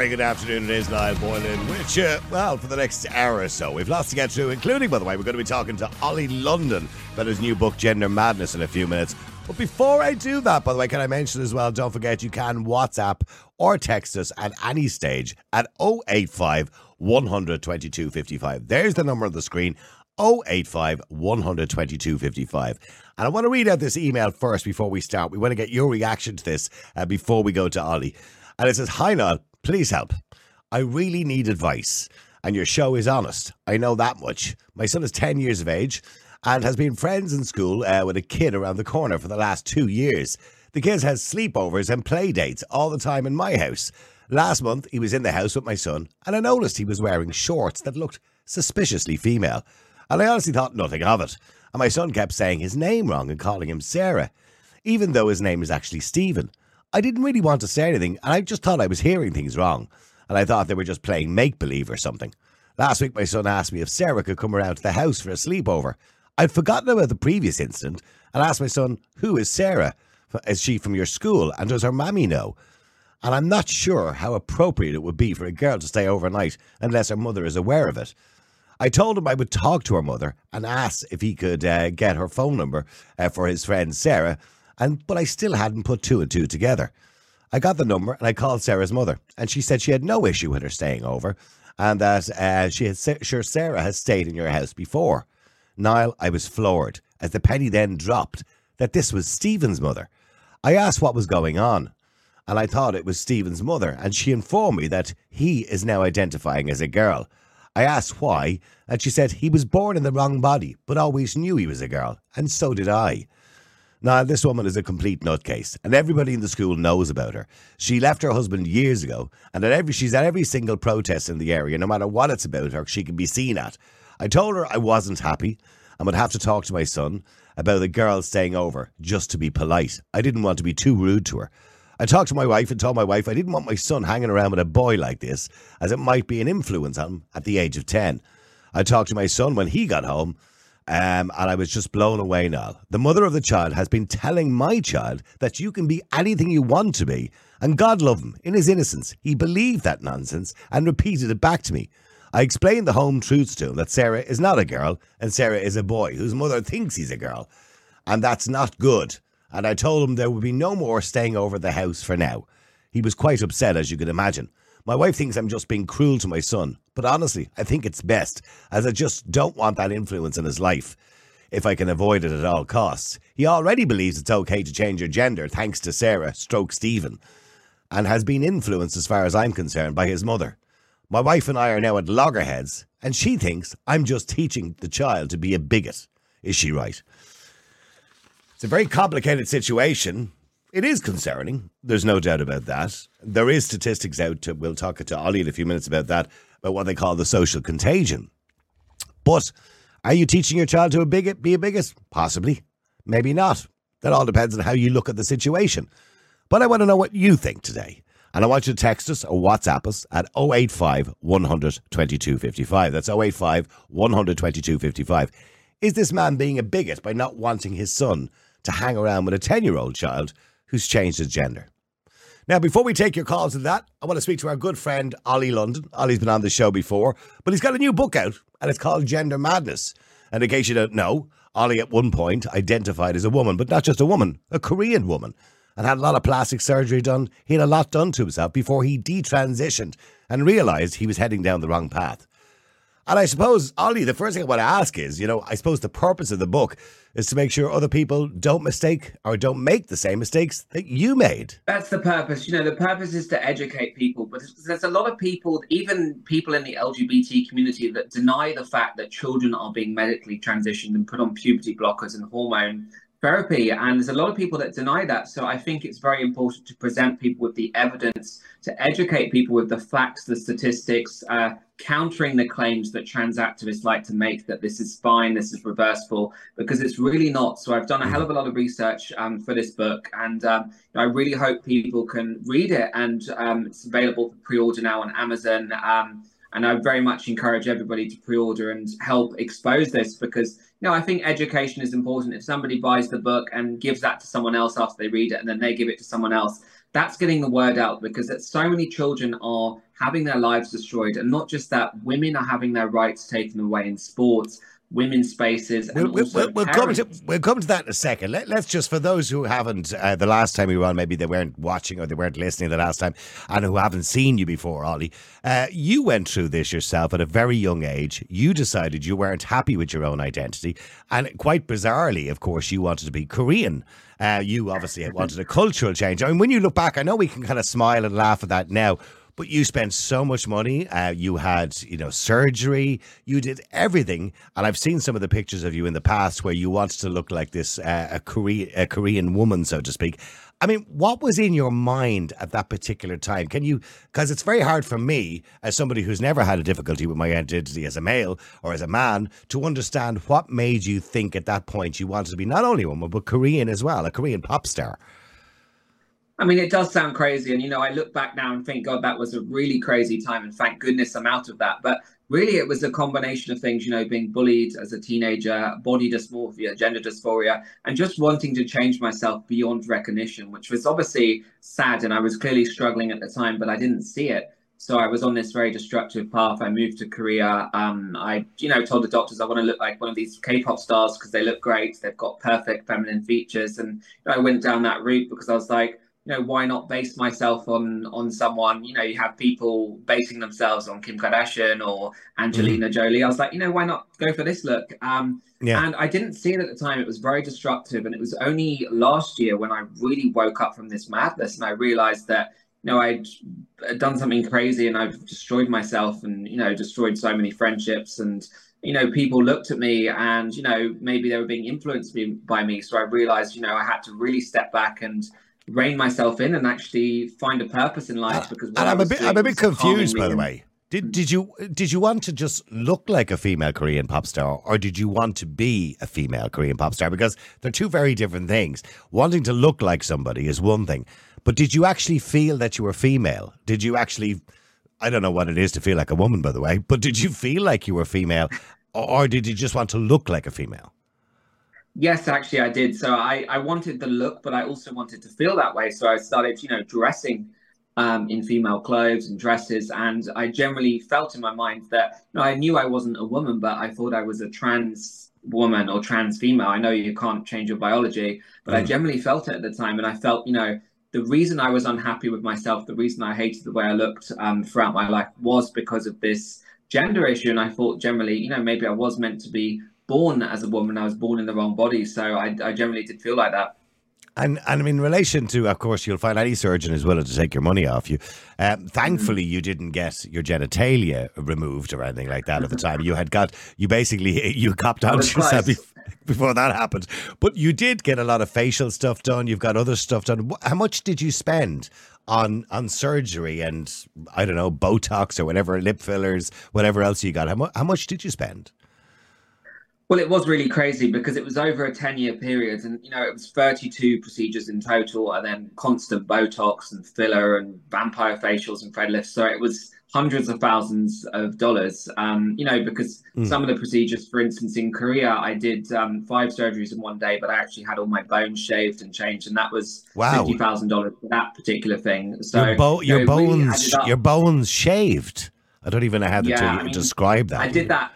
Very good afternoon. It is Niall Boylan, which, uh, well, for the next hour or so, we've lots to get through, including, by the way, we're going to be talking to Oli London about his new book, Gender Madness, in a few minutes. But before I do that, by the way, can I mention as well, don't forget you can WhatsApp or text us at any stage at 085 100 55. There's the number on the screen 085 100 55. And I want to read out this email first before we start. We want to get your reaction to this uh, before we go to Oli. And it says, Hi, Niall, please help. I really need advice. And your show is honest. I know that much. My son is 10 years of age and has been friends in school uh, with a kid around the corner for the last two years. The kid has sleepovers and play dates all the time in my house. Last month, he was in the house with my son, and I noticed he was wearing shorts that looked suspiciously female. And I honestly thought nothing of it. And my son kept saying his name wrong and calling him Sarah, even though his name is actually Stephen. I didn't really want to say anything, and I just thought I was hearing things wrong, and I thought they were just playing make believe or something. Last week, my son asked me if Sarah could come around to the house for a sleepover. I'd forgotten about the previous incident and asked my son, Who is Sarah? Is she from your school? And does her mammy know? And I'm not sure how appropriate it would be for a girl to stay overnight unless her mother is aware of it. I told him I would talk to her mother and ask if he could uh, get her phone number uh, for his friend Sarah and but I still hadn't put two and two together. I got the number and I called Sarah's mother, and she said she had no issue with her staying over, and that uh, she had sure Sarah has stayed in your house before. Niall, I was floored as the penny then dropped that this was Stephen's mother. I asked what was going on, and I thought it was Stephen's mother, and she informed me that he is now identifying as a girl. I asked why, and she said he was born in the wrong body, but always knew he was a girl, and so did I. Now, this woman is a complete nutcase, and everybody in the school knows about her. She left her husband years ago, and at every she's at every single protest in the area, no matter what it's about her, she can be seen at. I told her I wasn't happy and would have to talk to my son about the girl staying over just to be polite. I didn't want to be too rude to her. I talked to my wife and told my wife I didn't want my son hanging around with a boy like this, as it might be an influence on him at the age of 10. I talked to my son when he got home um, and I was just blown away now. The mother of the child has been telling my child that you can be anything you want to be. And God love him, in his innocence, he believed that nonsense and repeated it back to me. I explained the home truths to him that Sarah is not a girl and Sarah is a boy whose mother thinks he's a girl. And that's not good. And I told him there would be no more staying over the house for now. He was quite upset, as you can imagine. My wife thinks I'm just being cruel to my son, but honestly, I think it's best, as I just don't want that influence in his life. If I can avoid it at all costs. He already believes it's okay to change your gender thanks to Sarah, stroke Stephen, and has been influenced, as far as I'm concerned, by his mother. My wife and I are now at loggerheads, and she thinks I'm just teaching the child to be a bigot. Is she right? It's a very complicated situation, it is concerning. There's no doubt about that. There is statistics out. To, we'll talk to Oli in a few minutes about that, about what they call the social contagion. But are you teaching your child to a bigot, be a bigot? Possibly. Maybe not. That all depends on how you look at the situation. But I want to know what you think today. And I want you to text us or WhatsApp us at 085 100 2255. That's 085 100 2255. Is this man being a bigot by not wanting his son to hang around with a 10 year old child who's changed his gender. Now, before we take your calls to that, I want to speak to our good friend Oli London. Oli's been on the show before, but he's got a new book out, and it's called Gender Madness. And in case you don't know, Oli at one point identified as a woman, but not just a woman, a Korean woman, and had a lot of plastic surgery done. He had a lot done to himself before he detransitioned and realized he was heading down the wrong path. And I suppose, Oli, the first thing I want to ask is, you know, I suppose the purpose of the book is to make sure other people don't mistake or don't make the same mistakes that you made. That's the purpose. You know, the purpose is to educate people, but there's a lot of people, even people in the LGBT community, that deny the fact that children are being medically transitioned and put on puberty blockers and hormone therapy. And there's a lot of people that deny that. So I think it's very important to present people with the evidence, to educate people with the facts, the statistics, uh, countering the claims that trans activists like to make that this is fine, this is reversible, because it's really not. So I've done a hell of a lot of research um, for this book, and um, I really hope people can read it. And um, it's available for pre-order now on Amazon. Um, and I very much encourage everybody to pre-order and help expose this because know I think education is important. If somebody buys the book and gives that to someone else after they read it, and then they give it to someone else, that's getting the word out because so many children are having their lives destroyed, and not just that, women are having their rights taken away in sports women's spaces. We'll, we'll, we'll, come to we'll come to that in a second. Let, us just for those who haven't uh, the last time we were on, maybe they weren't watching or they weren't listening the last time, and who haven't seen you before, Oli. Uh, you went through this yourself at a very young age. You decided you weren't happy with your own identity, and quite bizarrely, of course, you wanted to be Korean. Uh, you obviously wanted a cultural change. I mean, when you look back, I know we can kind of smile and laugh at that now, but you spent so much money. Uh, you had, you know, surgery. You did everything, and I've seen some of the pictures of you in the past where you wanted to look like this uh, a, Korean, a Korean woman, so to speak. I mean, what was in your mind at that particular time? Can you, because it's very hard for me, as somebody who's never had a difficulty with my identity as a male or as a man, to understand what made you think at that point you wanted to be not only a woman, but Korean as well, a Korean pop star. I mean, it does sound crazy. And, you know, I look back now and think, God, that was a really crazy time. And thank goodness I'm out of that. But really, it was a combination of things, you know, being bullied as a teenager, body dysmorphia, gender dysphoria, and just wanting to change myself beyond recognition, which was obviously sad. And I was clearly struggling at the time, but I didn't see it. So I was on this very destructive path. I moved to Korea. Um, I, you know, told the doctors I want to look like one of these K-pop stars because they look great. They've got perfect feminine features, and I went down that route because I was like, you know, why not base myself on on someone? You know, you have people basing themselves on Kim Kardashian or Angelina mm. Jolie. I was like, you know, why not go for this look? Um, yeah. And I didn't see it at the time. It was very destructive, and it was only last year when I really woke up from this madness and I realized that you know I'd done something crazy and I've destroyed myself and you know destroyed so many friendships and you know people looked at me and you know maybe they were being influenced by me so i realized you know i had to really step back and rein myself in and actually find a purpose in life. Uh, because and I'm a bit, I'm a bit confused, by the way. Did did you did you want to just look like a female Korean pop star, or did you want to be a female Korean pop star? Because they're two very different things. Wanting to look like somebody is one thing, but did you actually feel that you were female? Did you actually? I don't know what it is to feel like a woman, by the way, but did you feel like you were female, or did you just want to look like a female? Yes, actually, I did. So I, I wanted the look, but I also wanted to feel that way. So I started, you know, dressing um, in female clothes and dresses. And I generally felt in my mind that, you know, I knew I wasn't a woman, but I thought I was a trans woman or trans female. I know you can't change your biology, but mm. I generally felt it at the time. And I felt, you know, the reason I was unhappy with myself, the reason I hated the way I looked um, throughout my life was because of this gender issue. And I thought generally, you know, maybe I was meant to be born as a woman. I was born in the wrong body, so I, I generally did feel like that. And and in relation to, of course, you'll find any surgeon is willing to take your money off you. Um, thankfully, you didn't get your genitalia removed or anything like that at the time. You had got you basically you copped on yourself before that happened. But you did get a lot of facial stuff done. You've got other stuff done. How much did you spend on on surgery and I don't know Botox or whatever lip fillers, whatever else you got? How, mu- how much did you spend? Well, it was really crazy because it was over a 10 year period and, you know, it was 32 procedures in total and then constant Botox and filler and vampire facials and thread lifts. So it was hundreds of thousands of dollars, um, you know, because mm. some of the procedures, for instance, in Korea, I did um, five surgeries in one day, but I actually had all my bones shaved and changed. And that was wow. $50,000 for that particular thing. So your, bo- your bones, really your bones shaved. I don't even know how to yeah, I mean, describe that. I did that.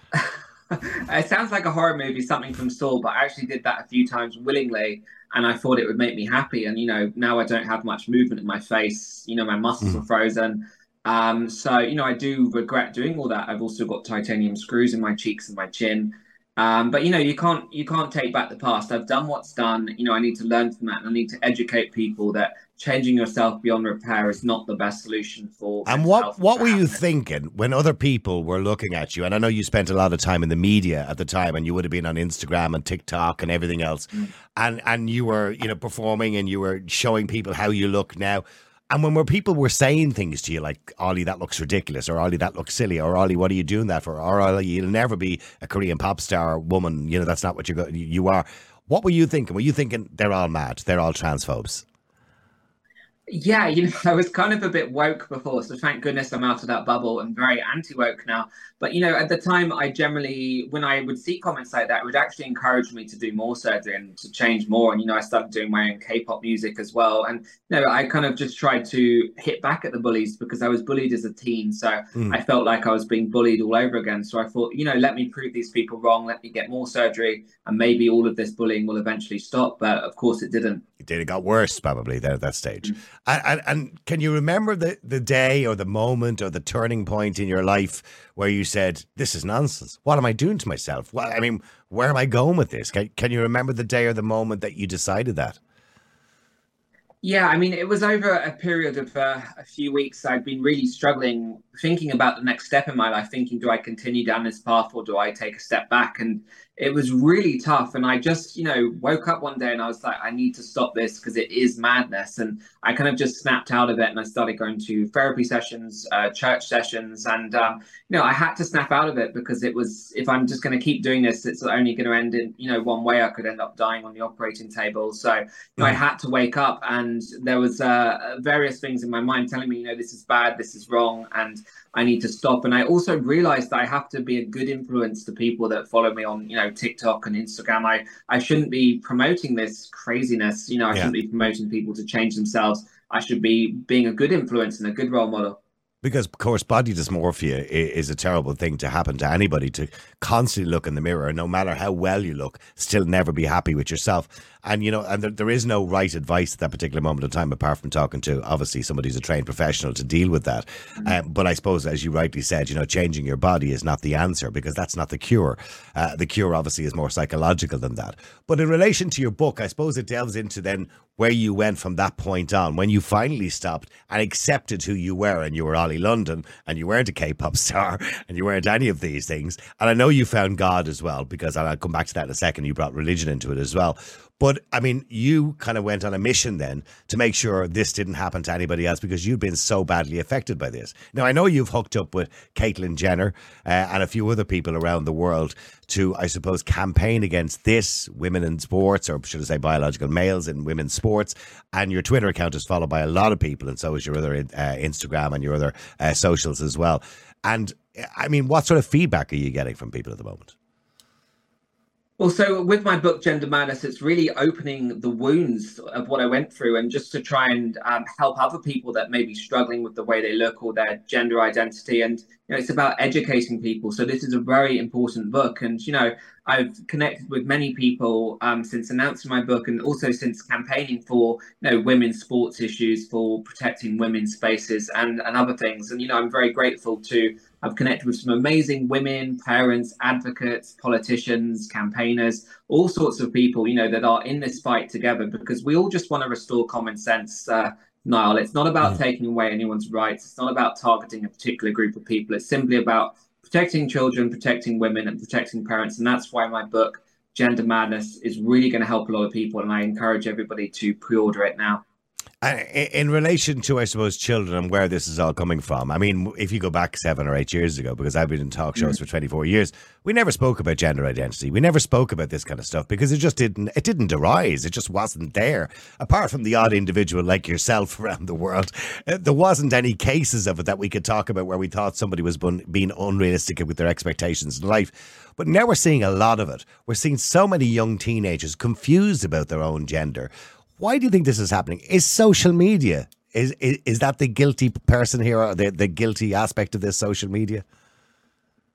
it sounds like a horror movie, something from Saw, but I actually did that a few times willingly, and I thought it would make me happy. And you know, now I don't have much movement in my face. You know, my muscles mm. are frozen. Um, so you know, I do regret doing all that. I've also got titanium screws in my cheeks and my chin. Um, but you know, you can't you can't take back the past. I've done what's done. You know, I need to learn from that, and I need to educate people that changing yourself beyond repair is not the best solution for. And what what were you thinking when other people were looking at you? And I know you spent a lot of time in the media at the time, and you would have been on Instagram and TikTok and everything else, mm. and and you were you know performing and you were showing people how you look now. And when where people were saying things to you like, Oli, that looks ridiculous, or Oli, that looks silly, or Oli, what are you doing that for? Or Oli, you'll never be a Korean pop star woman. You know, that's not what you you are. What were you thinking? Were you thinking they're all mad? They're all transphobes? Yeah, you know, I was kind of a bit woke before, so thank goodness I'm out of that bubble and very anti-woke now. But you know, at the time, I generally, when I would see comments like that, it would actually encourage me to do more surgery and to change more. And you know, I started doing my own K-pop music as well. And you know, I kind of just tried to hit back at the bullies because I was bullied as a teen, so mm. I felt like I was being bullied all over again. So I thought, you know, let me prove these people wrong. Let me get more surgery, and maybe all of this bullying will eventually stop. But of course, it didn't. It did. It got worse probably there at that stage. Mm. And, and, can you remember the, the day or the moment or the turning point in your life where you said, This is nonsense? What am I doing to myself? Well, I mean, where am I going with this? Can, can you remember the day or the moment that you decided that? Yeah, I mean, it was over a period of uh, a few weeks. I'd been really struggling, thinking about the next step in my life, thinking, do I continue down this path or do I take a step back? And it was really tough. And I just, you know, woke up one day and I was like, I need to stop this because it is madness. And I kind of just snapped out of it and I started going to therapy sessions, uh, church sessions. And, um, you know, I had to snap out of it because it was, if I'm just going to keep doing this, it's only going to end in, you know, one way. I could end up dying on the operating table. So, you know, I mm. had to wake up and there was uh, various things in my mind telling me, you know, this is bad, this is wrong. And I need to stop. And I also realized that I have to be a good influence to people that follow me on, you know, TikTok and Instagram. I, I shouldn't be promoting this craziness. You know, I yeah. shouldn't be promoting people to change themselves. I should be being a good influence and a good role model because of course body dysmorphia is a terrible thing to happen to anybody to constantly look in the mirror no matter how well you look still never be happy with yourself. And you know and there, there is no right advice at that particular moment in time apart from talking to obviously somebody who's a trained professional to deal with that. Mm-hmm. um, but i suppose as you rightly said you know changing your body is not the answer because that's not the cure. Uh, the cure obviously is more psychological than that. But in relation to your book i suppose it delves into then where you went from that point on when you finally stopped and accepted who you were and you were Oli London and you weren't a K-pop star and you weren't any of these things. And I know you found God as well because I'll come back to that in a second you brought religion into it as well but I mean, you kind of went on a mission then to make sure this didn't happen to anybody else because you've been so badly affected by this. Now, I know you've hooked up with Caitlyn Jenner uh, and a few other people around the world to, I suppose, campaign against this, women in sports, or should I say biological males in women's sports. And your Twitter account is followed by a lot of people, and so is your other uh, Instagram and your other uh, socials as well. And I mean, what sort of feedback are you getting from people at the moment? Well, so with my book Gender Madness, it's really opening the wounds of what I went through, and just to try and um, help other people that may be struggling with the way they look or their gender identity. And you know, it's about educating people. So this is a very important book, and you know, I've connected with many people um, since announcing my book, and also since campaigning for you know women's sports issues, for protecting women's spaces, and and other things. And you know, I'm very grateful to I've connected with some amazing women, parents, advocates, politicians, campaigners, all sorts of people, you know, that are in this fight together because we all just want to restore common sense. Uh, Niall, it's not about taking away anyone's rights. It's not about targeting a particular group of people. It's simply about protecting children, protecting women, and protecting parents. And that's why my book, Gender Madness, is really going to help a lot of people. And I encourage everybody to pre order it now. In relation to, I suppose, children and where this is all coming from, I mean, if you go back seven or eight years ago, because I've been in talk shows mm-hmm. for 24 years, we never spoke about gender identity. We never spoke about this kind of stuff because it just didn't, it didn't arise. It just wasn't there. Apart from the odd individual like yourself around the world, uh, there wasn't any cases of it that we could talk about where we thought somebody was being unrealistic with their expectations in life. But now we're seeing a lot of it. We're seeing so many young teenagers confused about their own gender. Why do you think this is happening? Is social media is is, is that the guilty person here, or the the guilty aspect of this social media?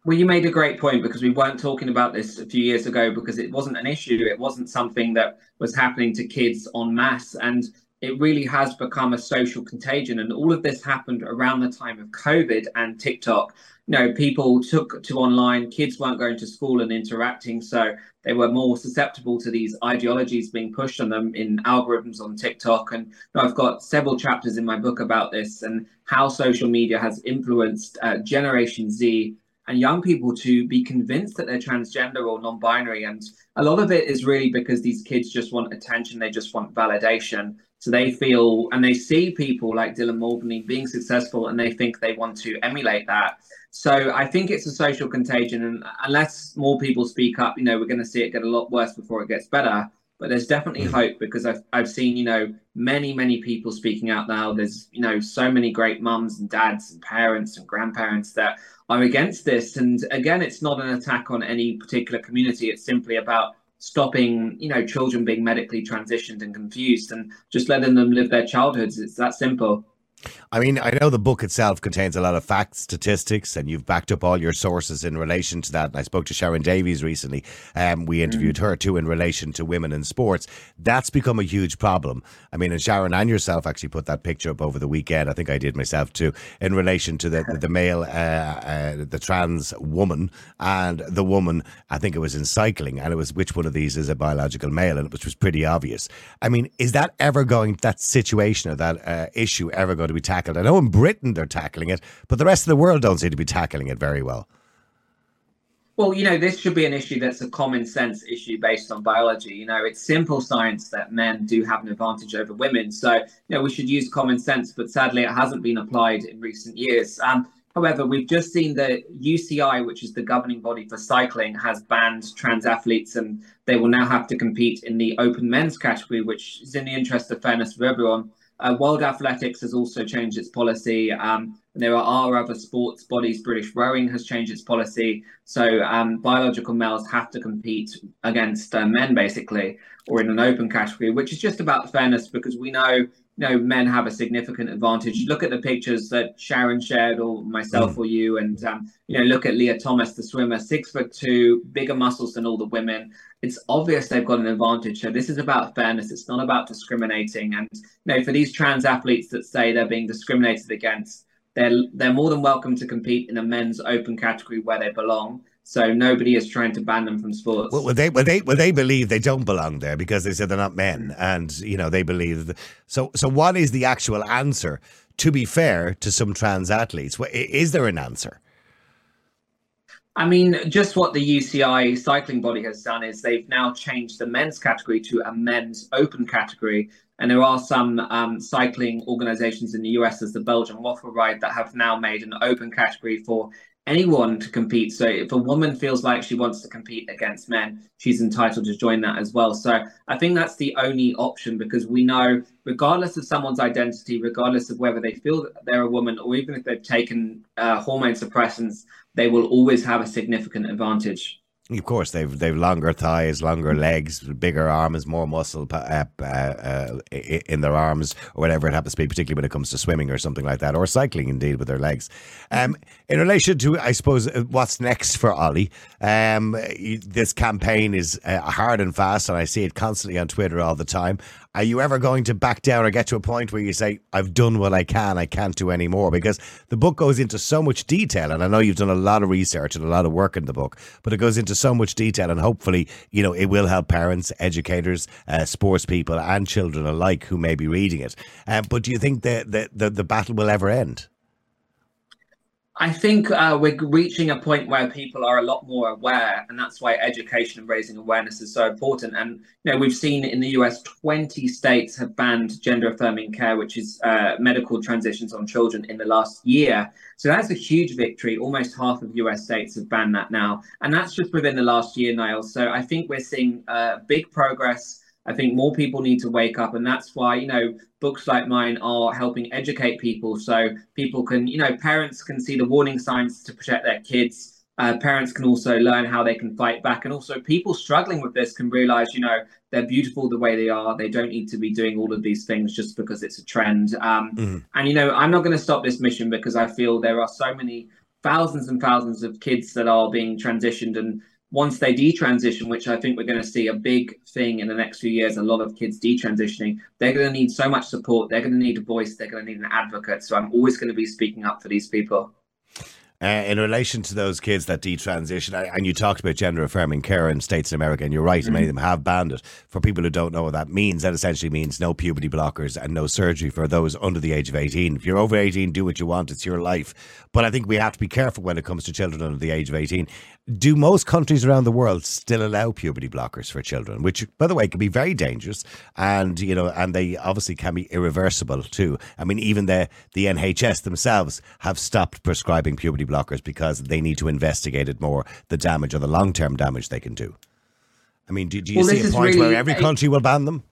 Well, you made a great point because we weren't talking about this a few years ago because it wasn't an issue. It wasn't something that was happening to kids en masse. And it really has become a social contagion. And all of this happened around the time of COVID and TikTok you know, people took to online, kids weren't going to school and interacting, so they were more susceptible to these ideologies being pushed on them in algorithms on TikTok. And you know, I've got several chapters in my book about this and how social media has influenced uh, Generation Z and young people to be convinced that they're transgender or non-binary. And a lot of it is really because these kids just want attention, they just want validation. So they feel and they see people like Dylan Mulvaney being successful and they think they want to emulate that. So I think it's a social contagion, and unless more people speak up, you know, we're going to see it get a lot worse before it gets better. but there's definitely mm. hope because I've I've seen you know many many people speaking out now. There's you know so many great mums and dads and parents and grandparents that are against this. And again, it's not an attack on any particular community. It's simply about stopping you know children being medically transitioned and confused and just letting them live their childhoods. It's that simple. I mean, I know the book itself contains a lot of facts, statistics, and you've backed up all your sources in relation to that. And I spoke to Sharron Davies recently. Um, we interviewed mm. her too in relation to women in sports. That's become a huge problem. I mean, and Sharon and yourself actually put that picture up over the weekend. I think I did myself too, in relation to the the, the male, uh, uh, the trans woman, and the woman. I think it was in cycling, and it was which one of these is a biological male, and it was pretty obvious. I mean, is that ever going that situation or that uh, issue ever going to be tackled? I know in Britain they're tackling it, but the rest of the world don't seem to be tackling it very well. Well, you know, this should be an issue that's a common sense issue based on biology. You know, it's simple science that men do have an advantage over women. So, you know, we should use common sense, but sadly, it hasn't been applied in recent years. Um, however, we've just seen the UCI, which is the governing body for cycling, has banned trans athletes and they will now have to compete in the open men's category, which is in the interest of fairness for everyone. Uh, World Athletics has also changed its policy. Um, there are other sports bodies. British Rowing has changed its policy. So um, biological males have to compete against uh, men, basically, or in an open category, which is just about fairness because we know you know, men have a significant advantage. Look at the pictures that Sharon shared, or myself, mm. or you, and um, you know, look at Lia Thomas, the swimmer, six foot two, bigger muscles than all the women. It's obvious they've got an advantage. So this is about fairness. It's not about discriminating. And you know, for these trans athletes that say they're being discriminated against, they're they're more than welcome to compete in a men's open category where they belong. So nobody is trying to ban them from sports. Well, they well they well they believe they don't belong there because they said they're not men, and you know they believe. That, so so what is the actual answer? To be fair to some trans athletes, is there an answer? I mean, just what the UCI cycling body has done is they've now changed the men's category to a men's open category. And there are some um, cycling organizations in the US, as the Belgian Waffle Ride, that have now made an open category for anyone to compete. So if a woman feels like she wants to compete against men, she's entitled to join that as well. So I think that's the only option because we know, regardless of someone's identity, regardless of whether they feel that they're a woman or even if they've taken uh, hormone suppressants, they will always have a significant advantage. Of course, they've they've longer thighs, longer legs, bigger arms, more muscle uh, uh, in their arms, or whatever it happens to be, particularly when it comes to swimming or something like that, or cycling, indeed, with their legs. Um, in relation to, I suppose, uh, what's next for Oli, um, this campaign is uh, hard and fast, and I see it constantly on Twitter all the time. Are you ever going to back down or get to a point where you say, I've done what I can, I can't do any more? Because the book goes into so much detail, and I know you've done a lot of research and a lot of work in the book, but it goes into so much detail, and hopefully, you know, it will help parents, educators, uh, sports people, and children alike who may be reading it. Um, but do you think that the, the, the battle will ever end? I think uh, we're reaching a point where people are a lot more aware, and that's why education and raising awareness is so important. And you know, we've seen in the US, 20 states have banned gender affirming care, which is uh, medical transitions on children, in the last year. So that's a huge victory. Almost half of US states have banned that now, and that's just within the last year, Niall. So I think we're seeing uh, big progress I think more people need to wake up, and that's why you know books like mine are helping educate people, so people can you know parents can see the warning signs to protect their kids. Uh, parents can also learn how they can fight back, and also people struggling with this can realize you know they're beautiful the way they are. They don't need to be doing all of these things just because it's a trend. Um, mm. And you know I'm not going to stop this mission because I feel there are so many thousands and thousands of kids that are being transitioned and once they detransition, which I think we're going to see a big thing in the next few years, a lot of kids detransitioning, they're going to need so much support. They're going to need a voice. They're going to need an advocate. So I'm always going to be speaking up for these people. Uh, in relation to those kids that detransition, and you talked about gender affirming care in states in America, and you're right, mm-hmm. many of them have banned it. For people who don't know what that means, that essentially means no puberty blockers and no surgery for those under the age of 18. If you're over 18, do what you want, it's your life. But I think we have to be careful when it comes to children under the age of 18. Do most countries around the world still allow puberty blockers for children, which, by the way, can be very dangerous, and you know, and they obviously can be irreversible too. I mean, even the the NHS themselves have stopped prescribing puberty blockers because they need to investigate it more, the damage or the long term damage they can do. I mean, do, do you well, see a point really, where every country will ban them?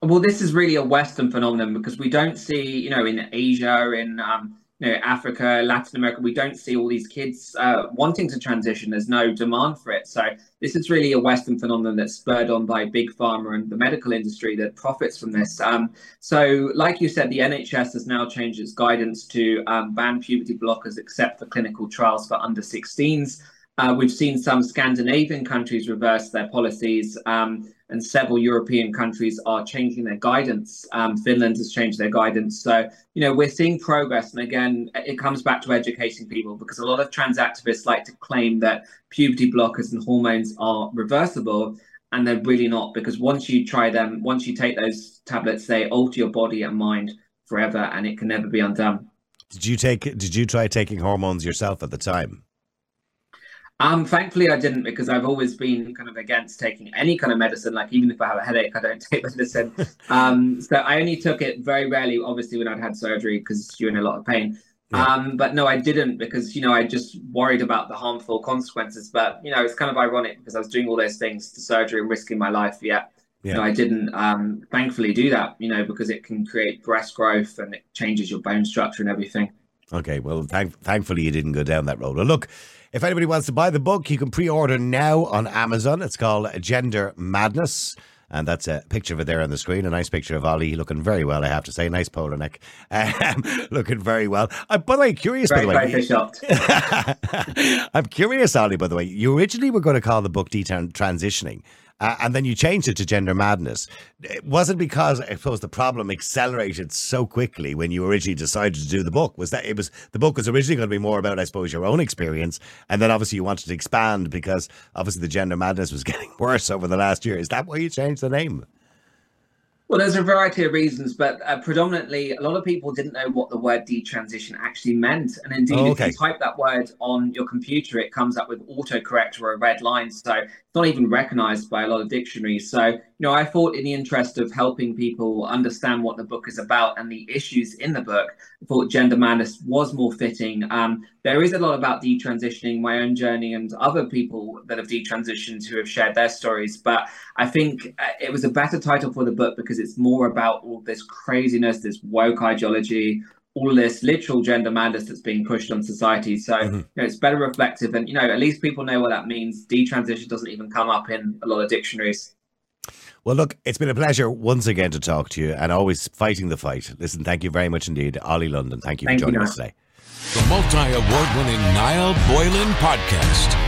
Well, this is really a Western phenomenon because we don't see, you know, in Asia, in um, you know, Africa, Latin America, we don't see all these kids uh, wanting to transition. There's no demand for it. So this is really a Western phenomenon that's spurred on by big pharma and the medical industry that profits from this. Um, so, like you said, the NHS has now changed its guidance to um, ban puberty blockers except for clinical trials for under 16s. Uh, we've seen some Scandinavian countries reverse their policies, um, and several European countries are changing their guidance. Um, Finland has changed their guidance. So, you know, we're seeing progress. And again, it comes back to educating people because a lot of trans activists like to claim that puberty blockers and hormones are reversible. And they're really not because once you try them, once you take those tablets, they alter your body and mind forever and it can never be undone. Did you take did you try taking hormones yourself at the time? Um, thankfully, I didn't because I've always been kind of against taking any kind of medicine. Like even if I have a headache, I don't take medicine. um, so I only took it very rarely, obviously when I'd had surgery because you're in a lot of pain. Yeah. Um, but no, I didn't because you know I just worried about the harmful consequences. But you know it's kind of ironic because I was doing all those things to surgery and risking my life. Yet yeah. you know I didn't um, thankfully do that. You know because it can create breast growth and it changes your bone structure and everything. Okay, well, thank- thankfully you didn't go down that road. Well, look, if anybody wants to buy the book, you can pre order now on Amazon. It's called Gender Madness. And that's a picture of it there on the screen. A nice picture of Oli looking very well, I have to say. Nice polar neck. Um, looking very well. Uh, by the way, curious, very, by the way. I'm curious, Oli, by the way. You originally were going to call the book Detransitioning uh, and then you changed it to gender madness. It wasn't because I suppose the problem accelerated so quickly when you originally decided to do the book. Was that it was the book was originally going to be more about, I suppose, your own experience, and then obviously you wanted to expand because obviously the gender madness was getting worse over the last year. Is that why you changed the name? Well, there's a variety of reasons, but uh, predominantly, a lot of people didn't know what the word detransition actually meant. And indeed, oh, okay. if you type that word on your computer, it comes up with autocorrect or a red line. So not even recognized by a lot of dictionaries. So you know, I thought in the interest of helping people understand what the book is about and the issues in the book, I thought Gender Madness was more fitting. Um, there is a lot about detransitioning, my own journey, and other people that have detransitioned who have shared their stories. But I think uh, it was a better title for the book because it's more about all this craziness, this woke ideology, all this literal gender madness that's being pushed on society. So mm-hmm. you know, it's better reflective, and you know, at least people know what that means. Detransition doesn't even come up in a lot of dictionaries. Well, look, it's been a pleasure once again to talk to you and always fighting the fight. Listen, thank you very much indeed. Oli London, thank you thank for joining you, us today. The multi award winning Niall Boylan podcast.